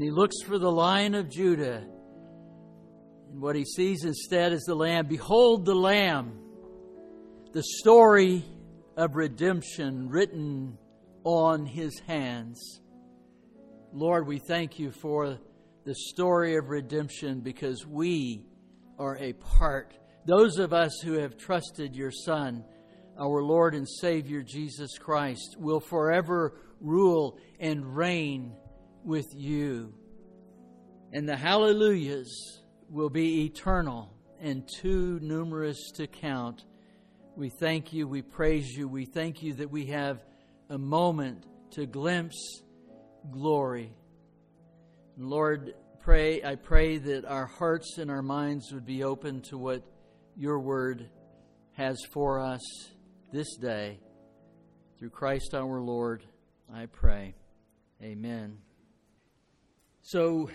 He looks for the lion of Judah. And what he sees instead is the lamb. Behold the lamb, the story of redemption written on his hands. Lord, we thank you for the story of redemption because we are a part. Those of us who have trusted your Son, our Lord and Savior Jesus Christ, will forever rule and reign with you. And the hallelujahs will be eternal and too numerous to count. We thank you, we praise you, we thank you that we have a moment to glimpse glory. Lord, pray I pray that our hearts and our minds would be open to what your word has for us this day. Through Christ our Lord, I pray. Amen. So,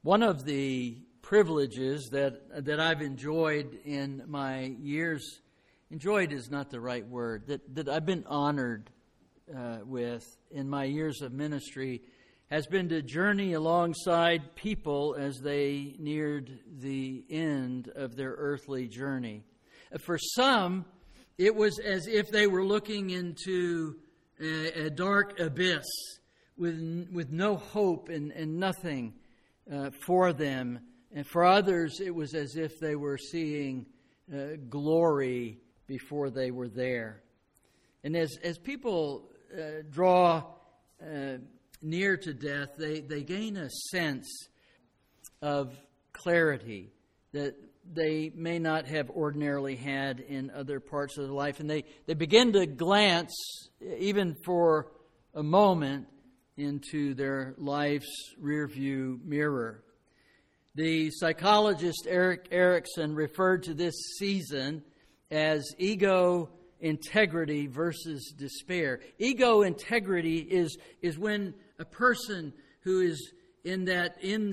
one of the privileges that that I've enjoyed in my years enjoyed is not the right word that that I've been honored uh, with in my years of ministry has been to journey alongside people as they neared the end of their earthly journey. For some, it was as if they were looking into a, a dark abyss with, with no hope and, and nothing uh, for them. And for others, it was as if they were seeing uh, glory before they were there. And as, as people uh, draw uh, near to death, they, they gain a sense of clarity that they may not have ordinarily had in other parts of their life. And they, they begin to glance, even for a moment, into their life's rearview mirror. The psychologist Erik Erikson referred to this season as ego integrity versus despair. Ego integrity is, is when a person who is in that in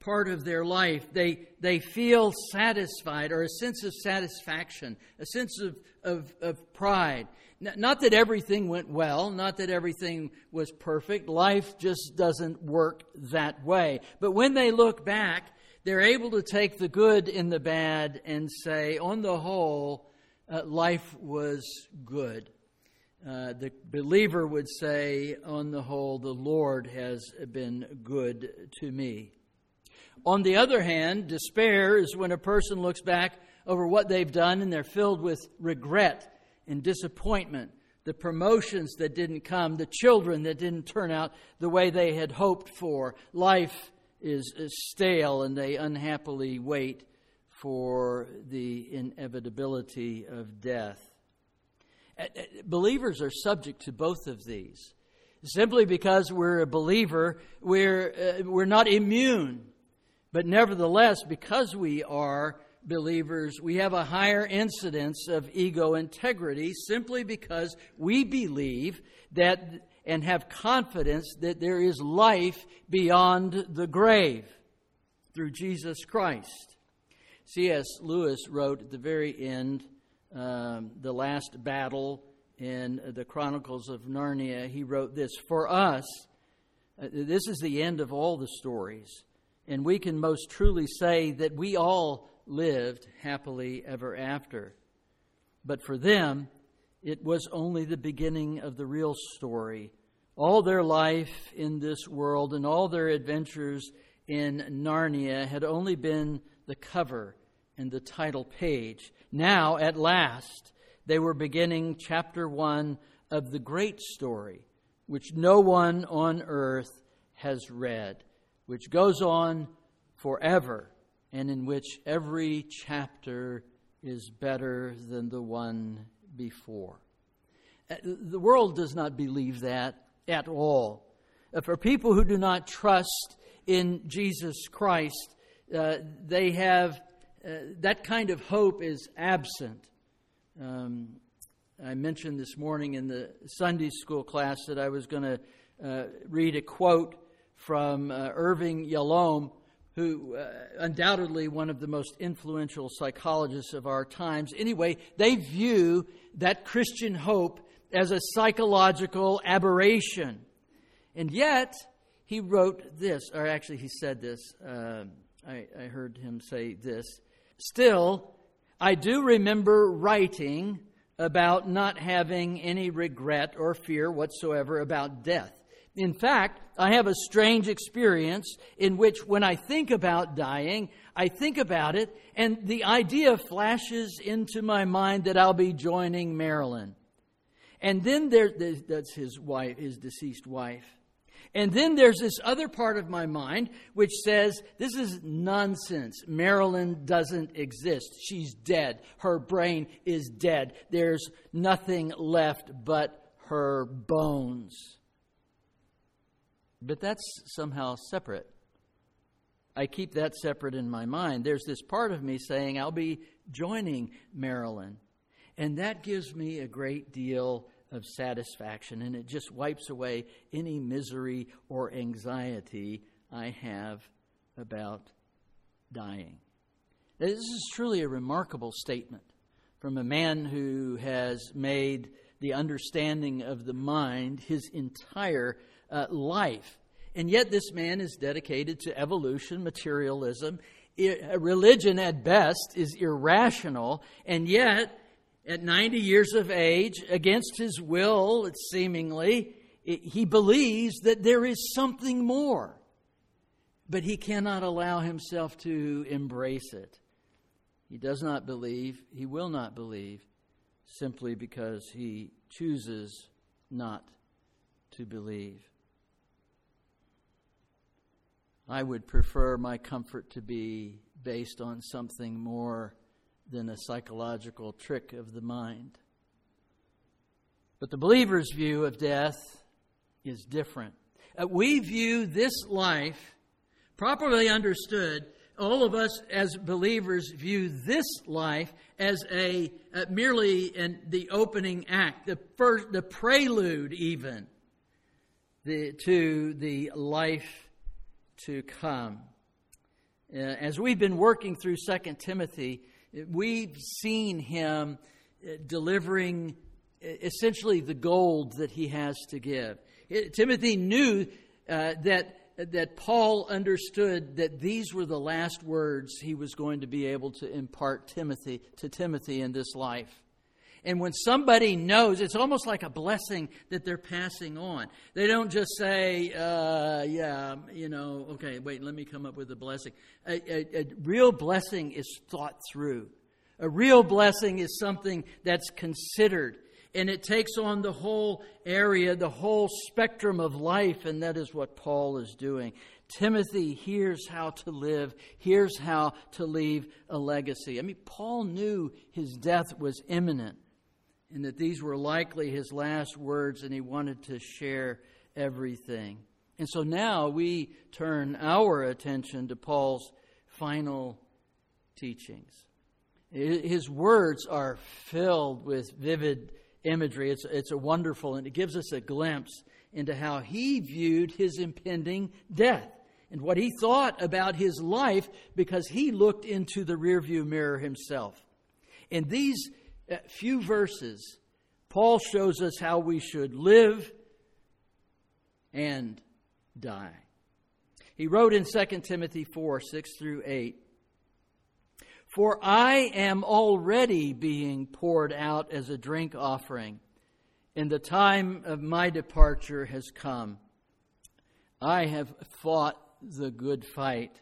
part of their life, they, they feel satisfied or a sense of satisfaction, a sense of, of, of pride. Not that everything went well, not that everything was perfect. Life just doesn't work that way. But when they look back, they're able to take the good in the bad and say, on the whole, uh, life was good. Uh, the believer would say, on the whole, the Lord has been good to me. On the other hand, despair is when a person looks back over what they've done and they're filled with regret and disappointment, the promotions that didn't come, the children that didn't turn out the way they had hoped for. Life is, is stale and they unhappily wait for the inevitability of death. Believers are subject to both of these. Simply because we're a believer, we're, uh, we're not immune. But nevertheless, because we are believers, we have a higher incidence of ego integrity simply because we believe that and have confidence that there is life beyond the grave through Jesus Christ. C.S. Lewis wrote at the very end, um, the last battle in the Chronicles of Narnia, he wrote this For us, uh, this is the end of all the stories, and we can most truly say that we all lived happily ever after. But for them, it was only the beginning of the real story. All their life in this world and all their adventures in Narnia had only been the cover and the title page. Now, at last, they were beginning chapter one of the great story, which no one on earth has read, which goes on forever and in which every chapter is better than the one before. Uh, the world does not believe that at all. Uh, for people who do not trust in Jesus Christ, uh, they have uh, that kind of hope is absent. Um, I mentioned this morning in the Sunday school class that I was going to uh, read a quote from uh, Irving Yalom, who uh, undoubtedly one of the most influential psychologists of our times. Anyway, they view that Christian hope as a psychological aberration. And yet, he wrote this, or actually, he said this. Uh, I, I heard him say this. Still, I do remember writing about not having any regret or fear whatsoever about death. In fact, I have a strange experience in which when I think about dying, I think about it and the idea flashes into my mind that I'll be joining Marilyn. And then there, that's his wife, his deceased wife. And then there's this other part of my mind which says, this is nonsense. Marilyn doesn't exist. She's dead. Her brain is dead. There's nothing left but her bones. But that's somehow separate. I keep that separate in my mind. There's this part of me saying, I'll be joining Marilyn. And that gives me a great deal of satisfaction, and it just wipes away any misery or anxiety I have about dying. This is truly a remarkable statement from a man who has made the understanding of the mind his entire uh, life. And yet, this man is dedicated to evolution, materialism. religion, at best, is irrational, and yet at 90 years of age, against his will, seemingly, he believes that there is something more. But he cannot allow himself to embrace it. He does not believe, he will not believe, simply because he chooses not to believe. I would prefer my comfort to be based on something more than a psychological trick of the mind. But the believer's view of death is different. Uh, we view this life, properly understood, all of us as believers view this life as a uh, merely an, the opening act, the first, the prelude, even the, to the life to come. Uh, as we've been working through Second Timothy, We've seen him uh, delivering uh, essentially the gold that he has to give. Timothy knew uh, that that Paul understood that these were the last words he was going to be able to impart Timothy to Timothy in this life. And when somebody knows, it's almost like a blessing that they're passing on. They don't just say, uh, yeah, you know, okay, wait, let me come up with a blessing. A, a, a real blessing is thought through. A real blessing is something that's considered. And it takes on the whole area, the whole spectrum of life, and that is what Paul is doing. Timothy hears how to live, hears how to leave a legacy. I mean, Paul knew his death was imminent and that these were likely his last words, and he wanted to share everything. And so now we turn our attention to Paul's final teachings. His words are filled with vivid imagery. It's, it's a wonderful, and it gives us a glimpse into how he viewed his impending death and what he thought about his life because he looked into the rearview mirror himself. And these few verses, Paul shows us how we should live and die. He wrote in 2 Timothy 4 6 through 8 For I am already being poured out as a drink offering, and the time of my departure has come. I have fought the good fight.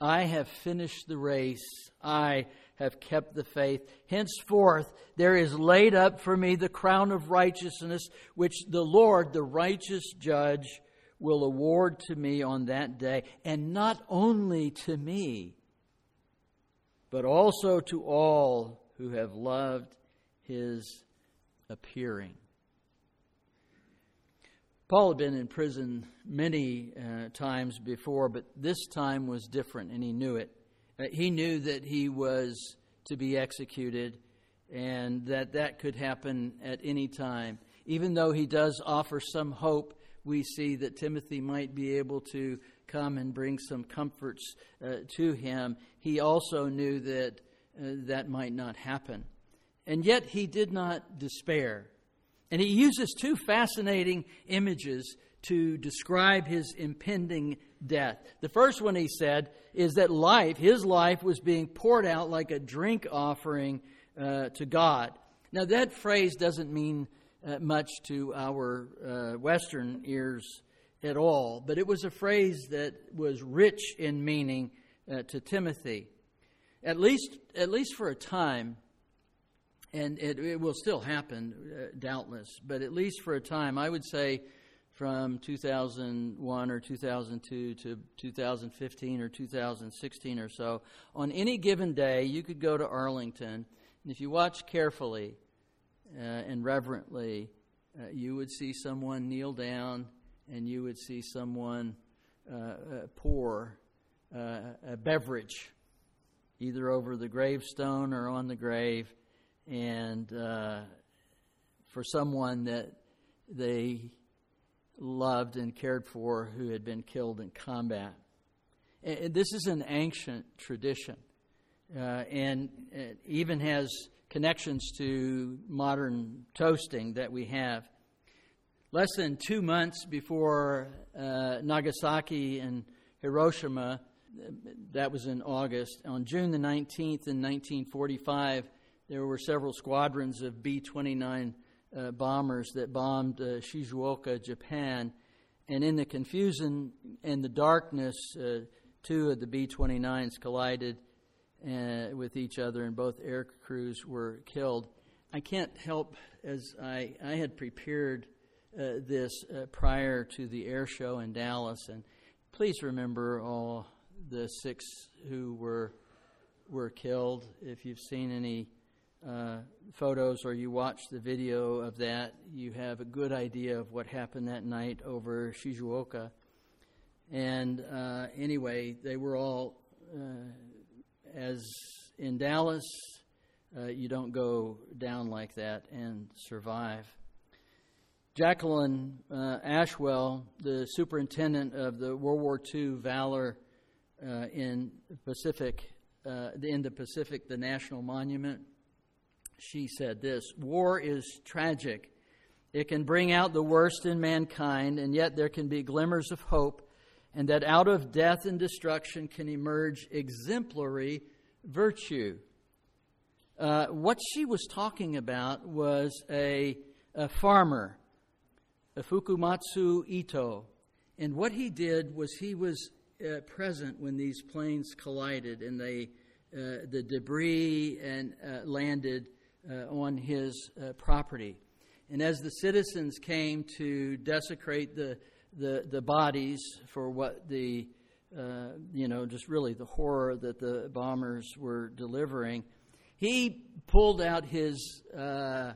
I have finished the race. I have kept the faith. Henceforth, there is laid up for me the crown of righteousness, which the Lord, the righteous judge, will award to me on that day. And not only to me, but also to all who have loved his appearing. Paul had been in prison many uh, times before, but this time was different, and he knew it. Uh, he knew that he was to be executed and that that could happen at any time. Even though he does offer some hope, we see that Timothy might be able to come and bring some comforts uh, to him. He also knew that uh, that might not happen. And yet he did not despair. And he uses two fascinating images to describe his impending death. The first one he said is that life, his life, was being poured out like a drink offering uh, to God. Now, that phrase doesn't mean uh, much to our uh, Western ears at all, but it was a phrase that was rich in meaning uh, to Timothy. At least, at least for a time, and it, it will still happen, uh, doubtless, but at least for a time, I would say from 2001 or 2002 to 2015 or 2016 or so, on any given day, you could go to Arlington, and if you watch carefully uh, and reverently, uh, you would see someone kneel down and you would see someone uh, uh pour uh, a beverage, either over the gravestone or on the grave, and uh, for someone that they loved and cared for who had been killed in combat. And this is an ancient tradition, uh, and it even has connections to modern toasting that we have. Less than two months before uh, Nagasaki and Hiroshima, that was in August, on June the 19th in 1945, there were several squadrons of B 29 uh, bombers that bombed uh, Shizuoka, Japan. And in the confusion and the darkness, uh, two of the B 29s collided uh, with each other, and both air crews were killed. I can't help, as I, I had prepared uh, this prior to the air show in Dallas, and please remember all the six who were were killed. If you've seen any uh, photos or you watch the video of that, you have a good idea of what happened that night over Shizuoka. And uh, anyway, they were all, uh, as in Dallas, uh, you don't go down like that and survive. Jacqueline uh, Ashwell, the superintendent of the World War II Valor in Pacific, in the Pacific, the National Monument, she said this War is tragic. It can bring out the worst in mankind, and yet there can be glimmers of hope, and that out of death and destruction can emerge exemplary virtue. Uh, what she was talking about was a, a farmer, a Fukumatsu Ito. And what he did was he was uh, present when these planes collided and they, uh, the debris and uh, landed uh, on his uh, property. And as the citizens came to desecrate the, the, the bodies for what the, uh, you know, just really the horror that the bombers were delivering, he pulled out his uh, uh,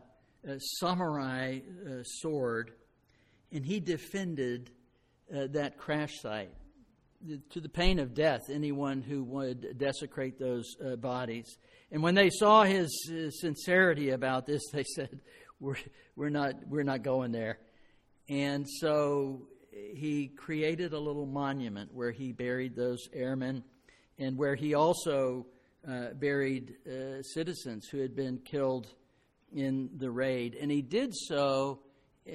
samurai uh, sword and he defended that crash site to the pain of death anyone who would desecrate those uh, bodies. And when they saw his uh, sincerity about this, they said, we're, we're, not, we're not going there. And so he created a little monument where he buried those airmen and where he also uh, buried uh, citizens who had been killed in the raid. And he did so uh,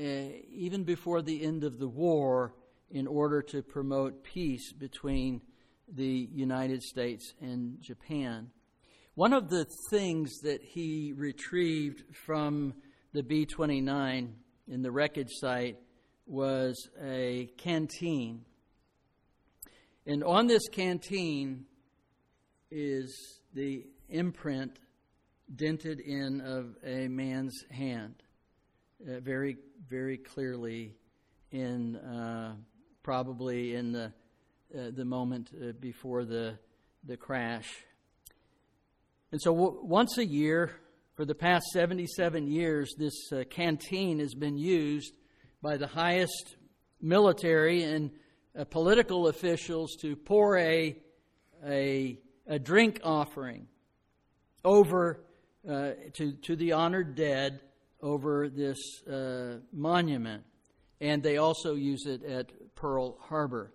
even before the end of the war in order to promote peace between the United States and Japan. One of the things that he retrieved from the B 29 in the wreckage site was a canteen. And on this canteen is the imprint dented in of a man's hand, uh, very, very clearly in uh, probably in the uh, the moment uh, before the the crash. And so, w- once a year for the past 77 years, this uh, canteen has been used by the highest military and uh, political officials to pour a, a, a drink offering over uh, to, to the honored dead over this uh, monument. And they also use it at Pearl Harbor.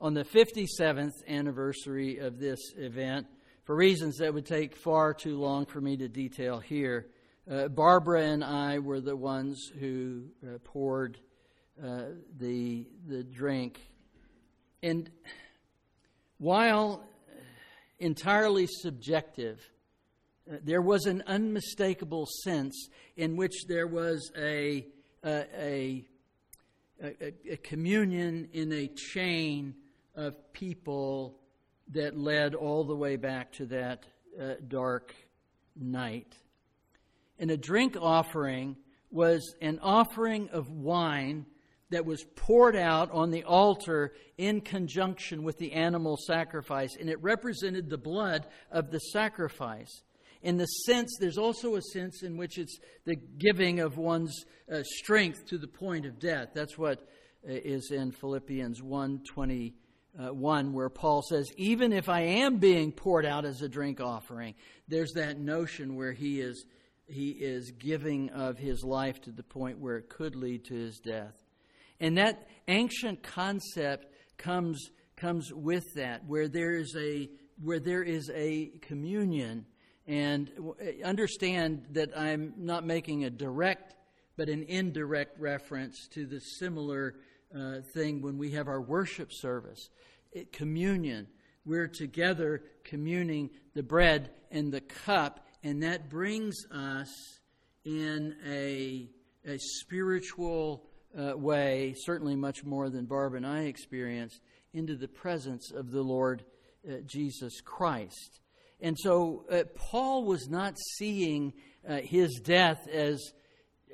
On the 57th anniversary of this event, for reasons that would take far too long for me to detail here, uh, Barbara and I were the ones who uh, poured uh, the the drink. And while entirely subjective, uh, there was an unmistakable sense in which there was a, a, a, a communion in a chain of people that led all the way back to that uh, dark night. And a drink offering was an offering of wine that was poured out on the altar in conjunction with the animal sacrifice, and it represented the blood of the sacrifice. In the sense, there's also a sense in which it's the giving of one's uh, strength to the point of death. That's what uh, is in Philippians 1 21, where Paul says, Even if I am being poured out as a drink offering, there's that notion where he is, he is giving of his life to the point where it could lead to his death. And that ancient concept comes, comes with that, where there is a, where there is a communion. And understand that I'm not making a direct, but an indirect reference to the similar uh, thing when we have our worship service. It, communion. We're together communing the bread and the cup, and that brings us in a, a spiritual uh, way, certainly much more than Barb and I experienced, into the presence of the Lord uh, Jesus Christ. And so uh, Paul was not seeing uh, his death as,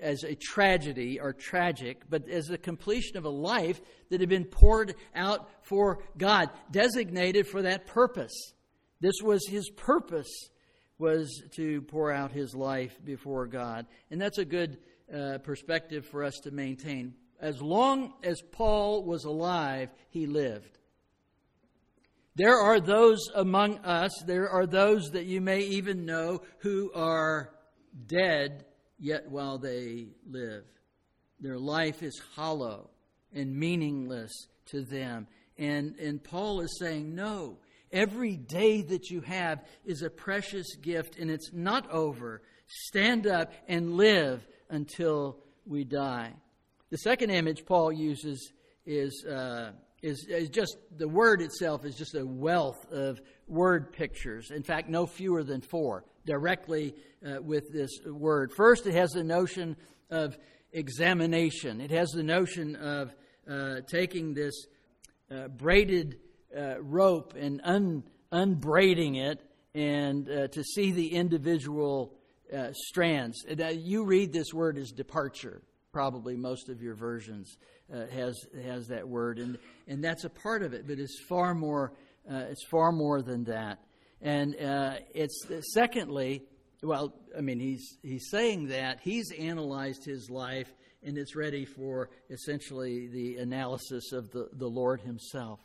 as a tragedy or tragic, but as the completion of a life that had been poured out for God, designated for that purpose. This was his purpose was to pour out his life before God. And that's a good uh, perspective for us to maintain. As long as Paul was alive, he lived. There are those among us, there are those that you may even know who are dead, yet while they live. Their life is hollow and meaningless to them. And, and Paul is saying, no, every day that you have is a precious gift and it's not over. Stand up and live until we die. The second image Paul uses is, uh, is, is just the word itself is just a wealth of word pictures. In fact, no fewer than four directly uh, with this word. First, it has the notion of examination, it has the notion of uh, taking this uh, braided uh, rope and un, unbraiding it and uh, to see the individual uh, strands. You read this word as departure. Probably most of your versions uh, has has that word, and and that's a part of it. But it's far more. Uh, it's far more than that. And uh, it's secondly, well, I mean, he's he's saying that he's analyzed his life, and it's ready for essentially the analysis of the, the Lord Himself.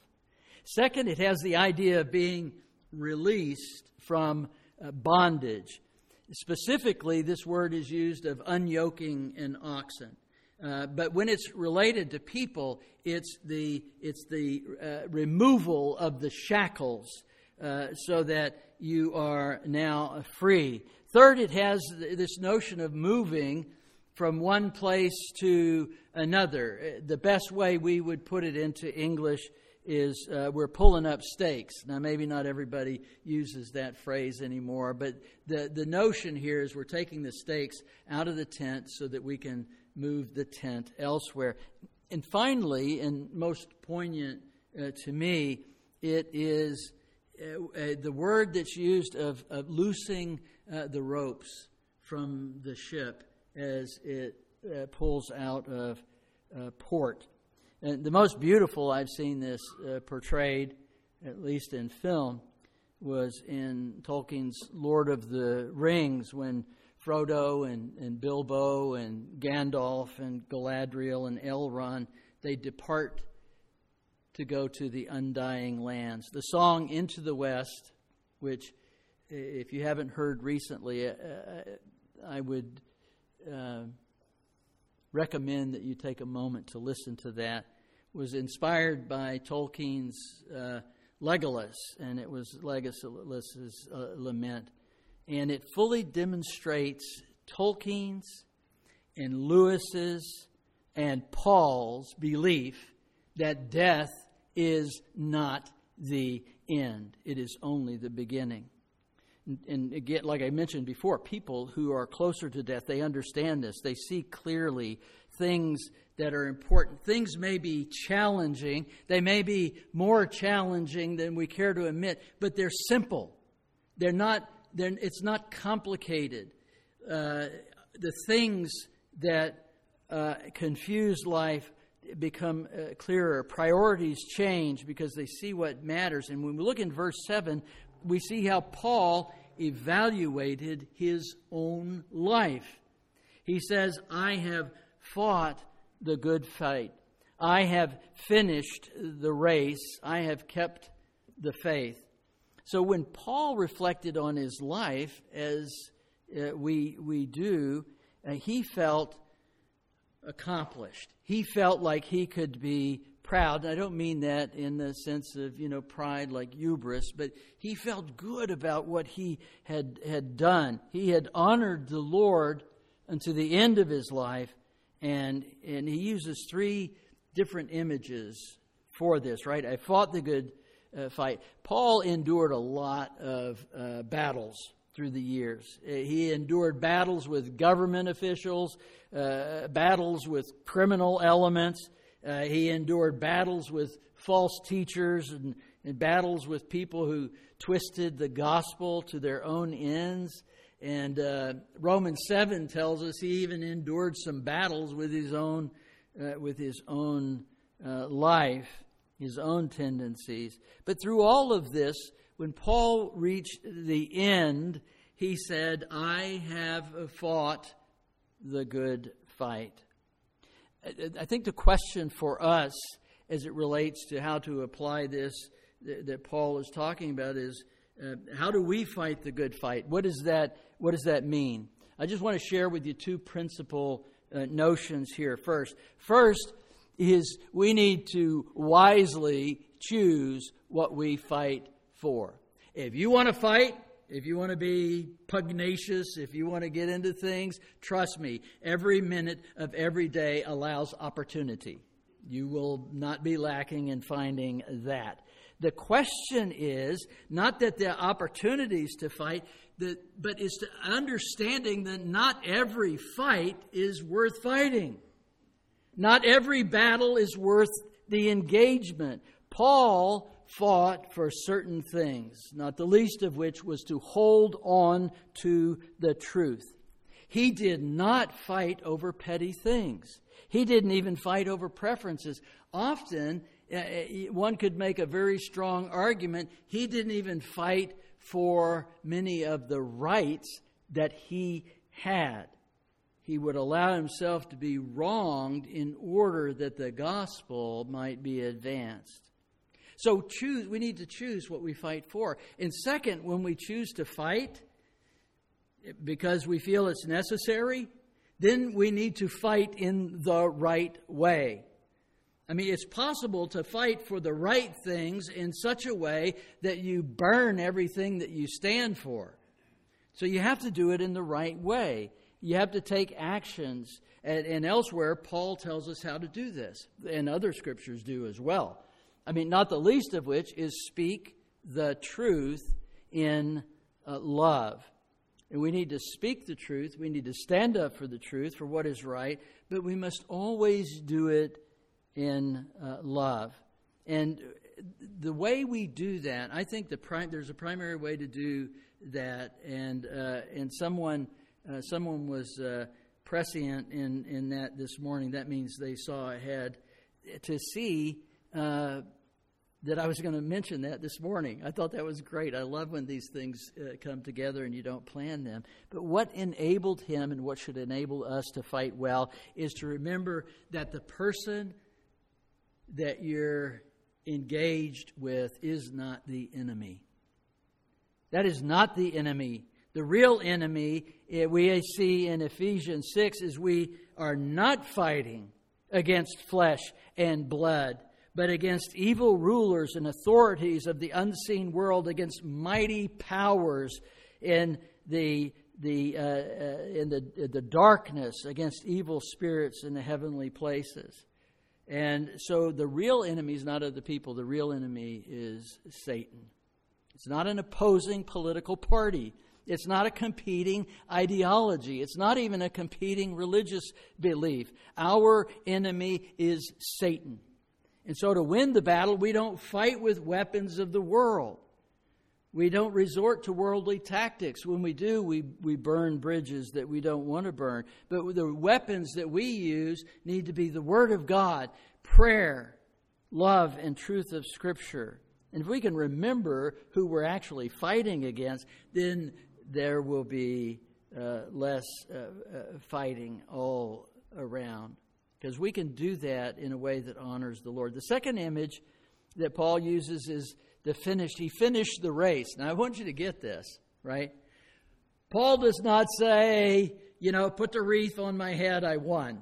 Second, it has the idea of being released from uh, bondage. Specifically, this word is used of unyoking an oxen. Uh, but when it's related to people, it's the, it's the uh, removal of the shackles uh, so that you are now free. Third, it has this notion of moving from one place to another. Uh, the best way we would put it into English is uh, we're pulling up stakes. Now, maybe not everybody uses that phrase anymore, but the, the notion here is we're taking the stakes out of the tent so that we can move the tent elsewhere. And finally, and most poignant uh, to me, it is uh, uh the word that's used of, of loosing uh, the ropes from the ship as it uh, pulls out of port. And the most beautiful I've seen this uh, portrayed, at least in film, was in Tolkien's Lord of the Rings when Frodo and, and Bilbo and Gandalf and Galadriel and Elrond they depart to go to the undying lands. The song Into the West, which if you haven't heard recently, uh, uh I would uh, recommend that you take a moment to listen to that was inspired by Tolkien's uh, Legolas, and it was Legolas's uh, lament, and it fully demonstrates Tolkien's and Lewis's and Paul's belief that death is not the end, it is only the beginning. And again, like I mentioned before, people who are closer to death, they understand this. They see clearly things that are important. Things may be challenging. They may be more challenging than we care to admit, but they're simple. They're not, they're, it's not complicated. Uh, the things that uh, confuse life become uh, clearer. Priorities change because they see what matters. And when we look in verse 7, we see how Paul evaluated his own life. He says, I have fought the good fight. I have finished the race. I have kept the faith. So when Paul reflected on his life, as uh, we, we do, uh, he felt accomplished. He felt like he could be proud. I don't mean that in the sense of, you know, pride like hubris, but he felt good about what he had, had done. He had honored the Lord unto the end of his life, and, and he uses three different images for this, right? I fought the good uh, fight. Paul endured a lot of uh, battles through the years. Uh, he endured battles with government officials, uh, battles with criminal elements. Uh, he endured battles with false teachers and, and, battles with people who twisted the gospel to their own ends. And uh, Romans 7 tells us he even endured some battles with his own, uh, with his own uh, life, his own tendencies. But through all of this, when Paul reached the end, he said, I have fought the good fight. I think the question for us as it relates to how to apply this that Paul is talking about is uh, how do we fight the good fight? What does that what does that mean? I just want to share with you two principal uh, notions here. First, first is we need to wisely choose what we fight for. If you want to fight, if you want to be pugnacious, if you want to get into things, trust me, every minute of every day allows opportunity. You will not be lacking in finding that. The question is not that there are opportunities to fight, but is to understanding that not every fight is worth fighting. Not every battle is worth the engagement. Paul fought for certain things, not the least of which was to hold on to the truth. He did not fight over petty things. He didn't even fight over preferences. Often, Uh, uh, one could make a very strong argument. He didn't even fight for many of the rights that he had. He would allow himself to be wronged in order that the gospel might be advanced. So choose we need to choose what we fight for. And second, when we choose to fight because we feel it's necessary, then we need to fight in the right way. I mean, it's possible to fight for the right things in such a way that you burn everything that you stand for. So you have to do it in the right way. You have to take actions. And, and elsewhere, Paul tells us how to do this, and other scriptures do as well. I mean, not the least of which is speak the truth in uh, love. And we need to speak the truth. We need to stand up for the truth, for what is right, but we must always do it in uh, love. And the way we do that, I think the there's a primary way to do that. And uh, and someone uh, someone was uh, prescient in in that this morning. That means they saw ahead to see uh, that I was going to mention that this morning. I thought that was great. I love when these things uh, come together and you don't plan them. But what enabled him and what should enable us to fight well is to remember that the person that you're engaged with is not the enemy. That is not the enemy. The real enemy eh, we see in Ephesians 6 is we are not fighting against flesh and blood but against evil rulers and authorities of the unseen world, against mighty powers in the the, uh, uh, in the, the darkness against evil spirits in the heavenly places. And so the real enemy is not of the people, the real enemy is Satan. It's not an opposing political party. It's not a competing ideology. It's not even a competing religious belief. Our enemy is Satan. And so to win the battle, we don't fight with weapons of the world. We don't resort to worldly tactics. When we do, we, we burn bridges that we don't want to burn. But the weapons that we use need to be the Word of God, prayer, love, and truth of Scripture. And if we can remember who we're actually fighting against, then there will be uh, less uh, uh, fighting all around. Because we can do that in a way that honors the Lord. The second image that Paul uses is the finished. He finished the race. Now, I want you to get this, right? Paul does not say, you know, put the wreath on my head, I won.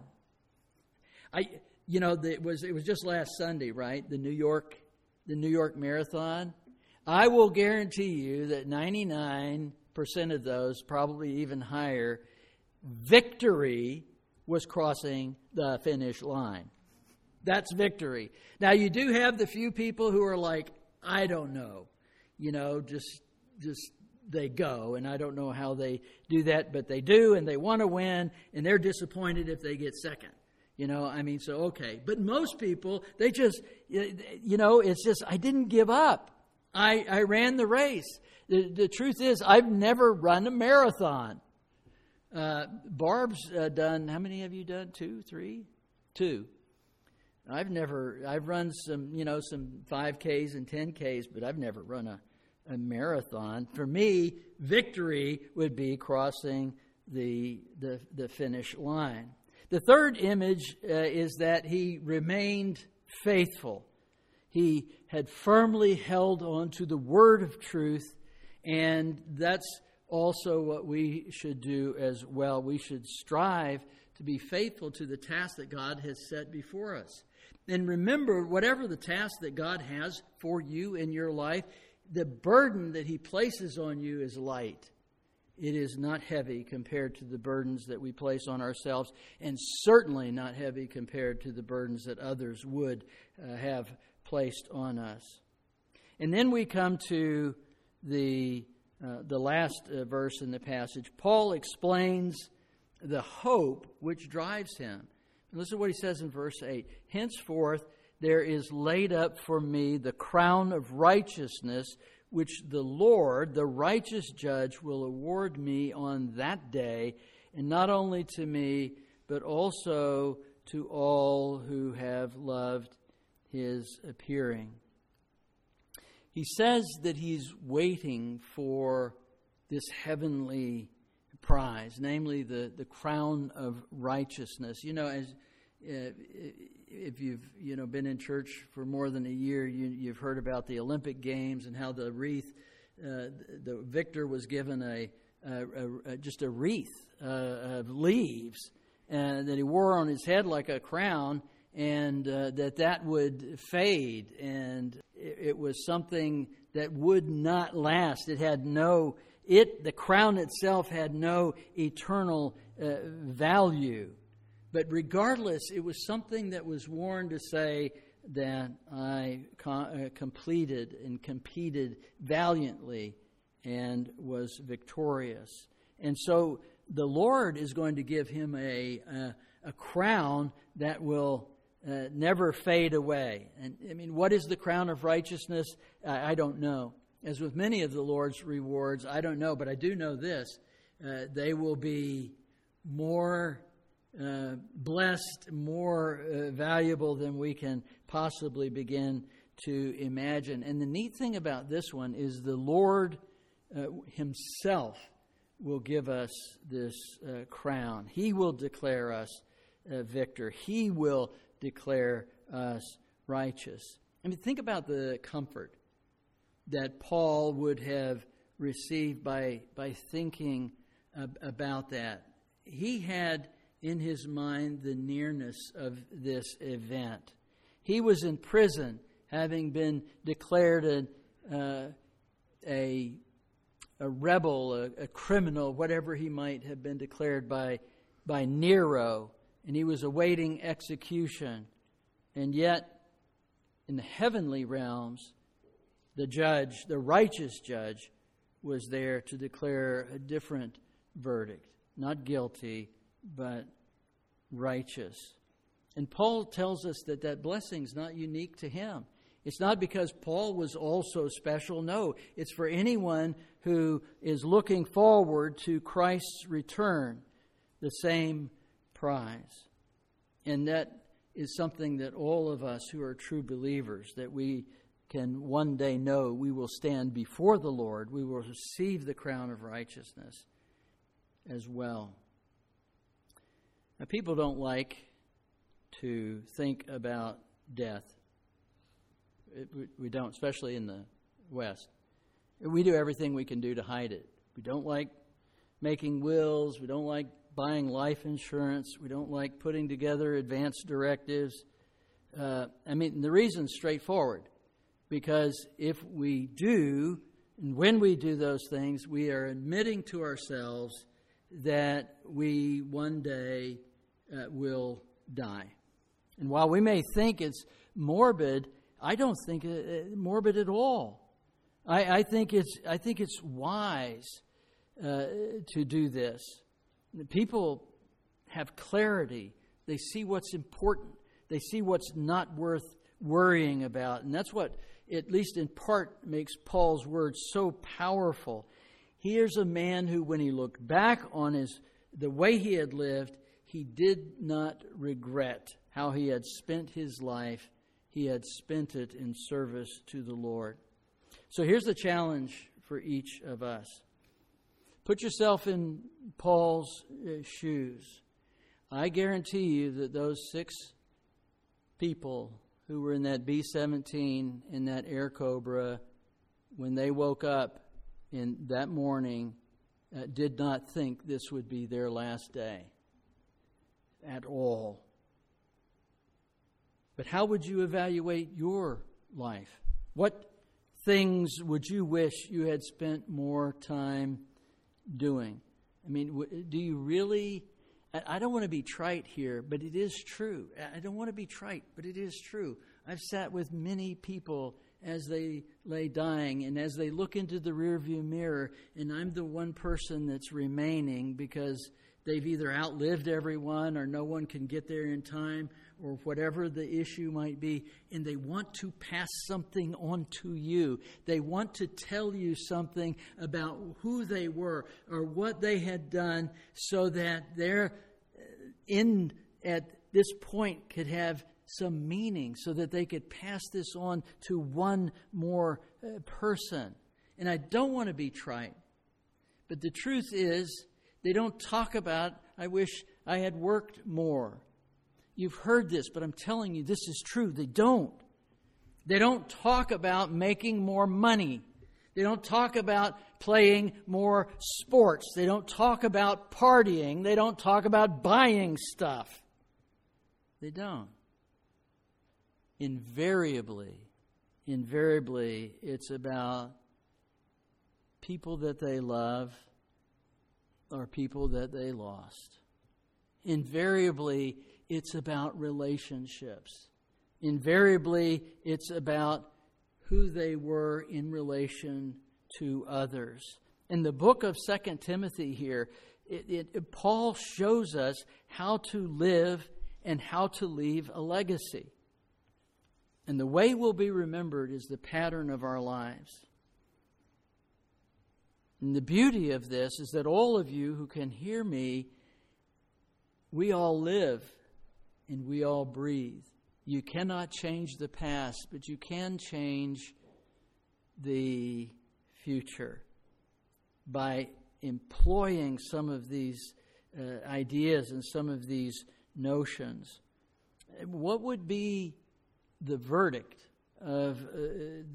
I, you know, it was it was just last Sunday, right? The New York, the New York Marathon. I will guarantee you that 99% of those, probably even higher, victory was crossing the finish line. That's victory. Now you do have the few people who are like, I don't know. You know, just just they go and I don't know how they do that, but they do and they want to win and they're disappointed if they get second. You know, I mean, so okay. But most people, they just, you know, it's just, I didn't give up. I, I ran the race. The, the truth is, I've never run a marathon. Uh, Barb's uh, done, how many have you done? Two, three? Two. I've never, I've run some, you know, some 5Ks and 10Ks, but I've never run a, a marathon. For me, victory would be crossing the, the, the finish line. The third image uh, is that he remained faithful. He had firmly held on to the word of truth, and that's also what we should do as well. We should strive to be faithful to the task that God has set before us. And remember, whatever the task that God has for you in your life, the burden that He places on you is light. It is not heavy compared to the burdens that we place on ourselves, and certainly not heavy compared to the burdens that others would uh, have placed on us. And then we come to the, uh, the last uh, verse in the passage. Paul explains the hope which drives him. Listen to what he says in verse 8. Henceforth, there is laid up for me the crown of righteousness, which the Lord, the righteous judge, will award me on that day, and not only to me, but also to all who have loved his appearing. He says that he's waiting for this heavenly prize, namely the, the crown of righteousness. You know, as uh, if you've you know been in church for more than a year, you, have heard about the Olympic Games and how the wreath, uh, the victor was given a, a, a just a wreath uh, of leaves uh, that he wore on his head like a crown, and uh, that that would fade, and it, it was something that would not last. It had no it, the crown itself had no eternal uh, value. But regardless, it was something that was worn to say that I uh, completed and competed valiantly and was victorious. And so the Lord is going to give him a, a, a crown that will uh, never fade away. And I mean, what is the crown of righteousness? I, I don't know. As with many of the Lord's rewards, I don't know, but I do know this uh, they will be more uh, blessed, more uh, valuable than we can possibly begin to imagine. And the neat thing about this one is the Lord uh, Himself will give us this uh, crown. He will declare us victor, He will declare us righteous. I mean, think about the comfort that Paul would have received by, by thinking ab- about that. He had in his mind the nearness of this event. He was in prison, having been declared a, uh, a, a rebel, a, a criminal, whatever he might have been declared by, by Nero, and he was awaiting execution. And yet, in the heavenly realms, the judge, the righteous judge, was there to declare a different verdict. Not guilty, but righteous. And Paul tells us that that blessing is not unique to him. It's not because Paul was also special. No, it's for anyone who is looking forward to Christ's return, the same prize. And that is something that all of us who are true believers, that we can one day know we will stand before the Lord, we will receive the crown of righteousness as well. Now, people don't like to think about death. It, we, we don't, especially in the West. We do everything we can do to hide it. We don't like making wills. We don't like buying life insurance. We don't like putting together advance directives. Uh, I mean, the reason's straightforward because if we do, and when we do those things, we are admitting to ourselves that we one day uh, will die. And while we may think it's morbid, I don't think it morbid at all. I, I, think it's I think it's wise uh, to do this. People have clarity. They see what's important. They see what's not worth worrying about, and that's what at least in part, makes Paul's words so powerful. Here's a man who, when he looked back on his the way he had lived, he did not regret how he had spent his life. He had spent it in service to the Lord. So here's the challenge for each of us. Put yourself in Paul's uh, shoes. I guarantee you that those six people who were in that B 17 in that Airacobra, when they woke up in that morning, uh, did not think this would be their last day at all. But how would you evaluate your life? What things would you wish you had spent more time doing? I mean, do you really I don't want to be trite here, but it is true. I don't want to be trite, but it is true. I've sat with many people as they lay dying and as they look into the rearview mirror, and I'm the one person that's remaining because they've either outlived everyone or no one can get there in time or whatever the issue might be, and they want to pass something on to you. They want to tell you something about who they were or what they had done so that their in at this point could have some meaning so that they could pass this on to one more uh, person. And I don't want to be trite, but the truth is, they don't talk about, I wish I had worked more. You've heard this, but I'm telling you, this is true. They don't. They don't talk about making more money. They don't talk about playing more sports. They don't talk about partying. They don't talk about buying stuff. They don't. Invariably, invariably, it's about people that they love or people that they lost. Invariably, it's about relationships. Invariably, it's about who they were in relation to others. In the book of Second Timothy here, it, it, it, Paul shows us how to live and how to leave a legacy. And the way we'll be remembered is the pattern of our lives. And the beauty of this is that all of you who can hear me, we all live and we all breathe. You cannot change the past, but you can change the future by employing some of these uh, ideas and some of these notions. What would be the verdict of uh,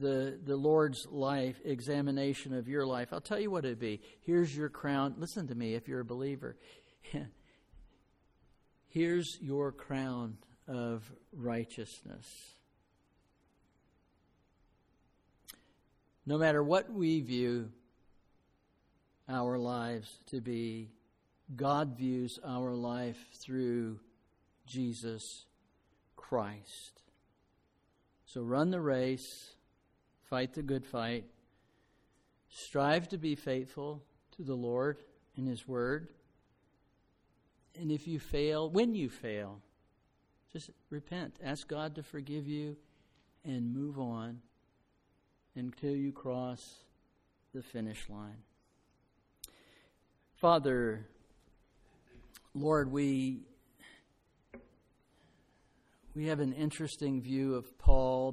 the the Lord's life examination of your life? I'll tell you what it'd be. Here's your crown. Listen to me if you're a believer. Here's your crown of righteousness. No matter what we view, our lives to be. God views our life through Jesus Christ. So run the race, fight the good fight, strive to be faithful to the Lord and His Word. And if you fail, when you fail, just repent. Ask God to forgive you and move on until you cross the finish line. Father, Lord, we we have an interesting view of Paul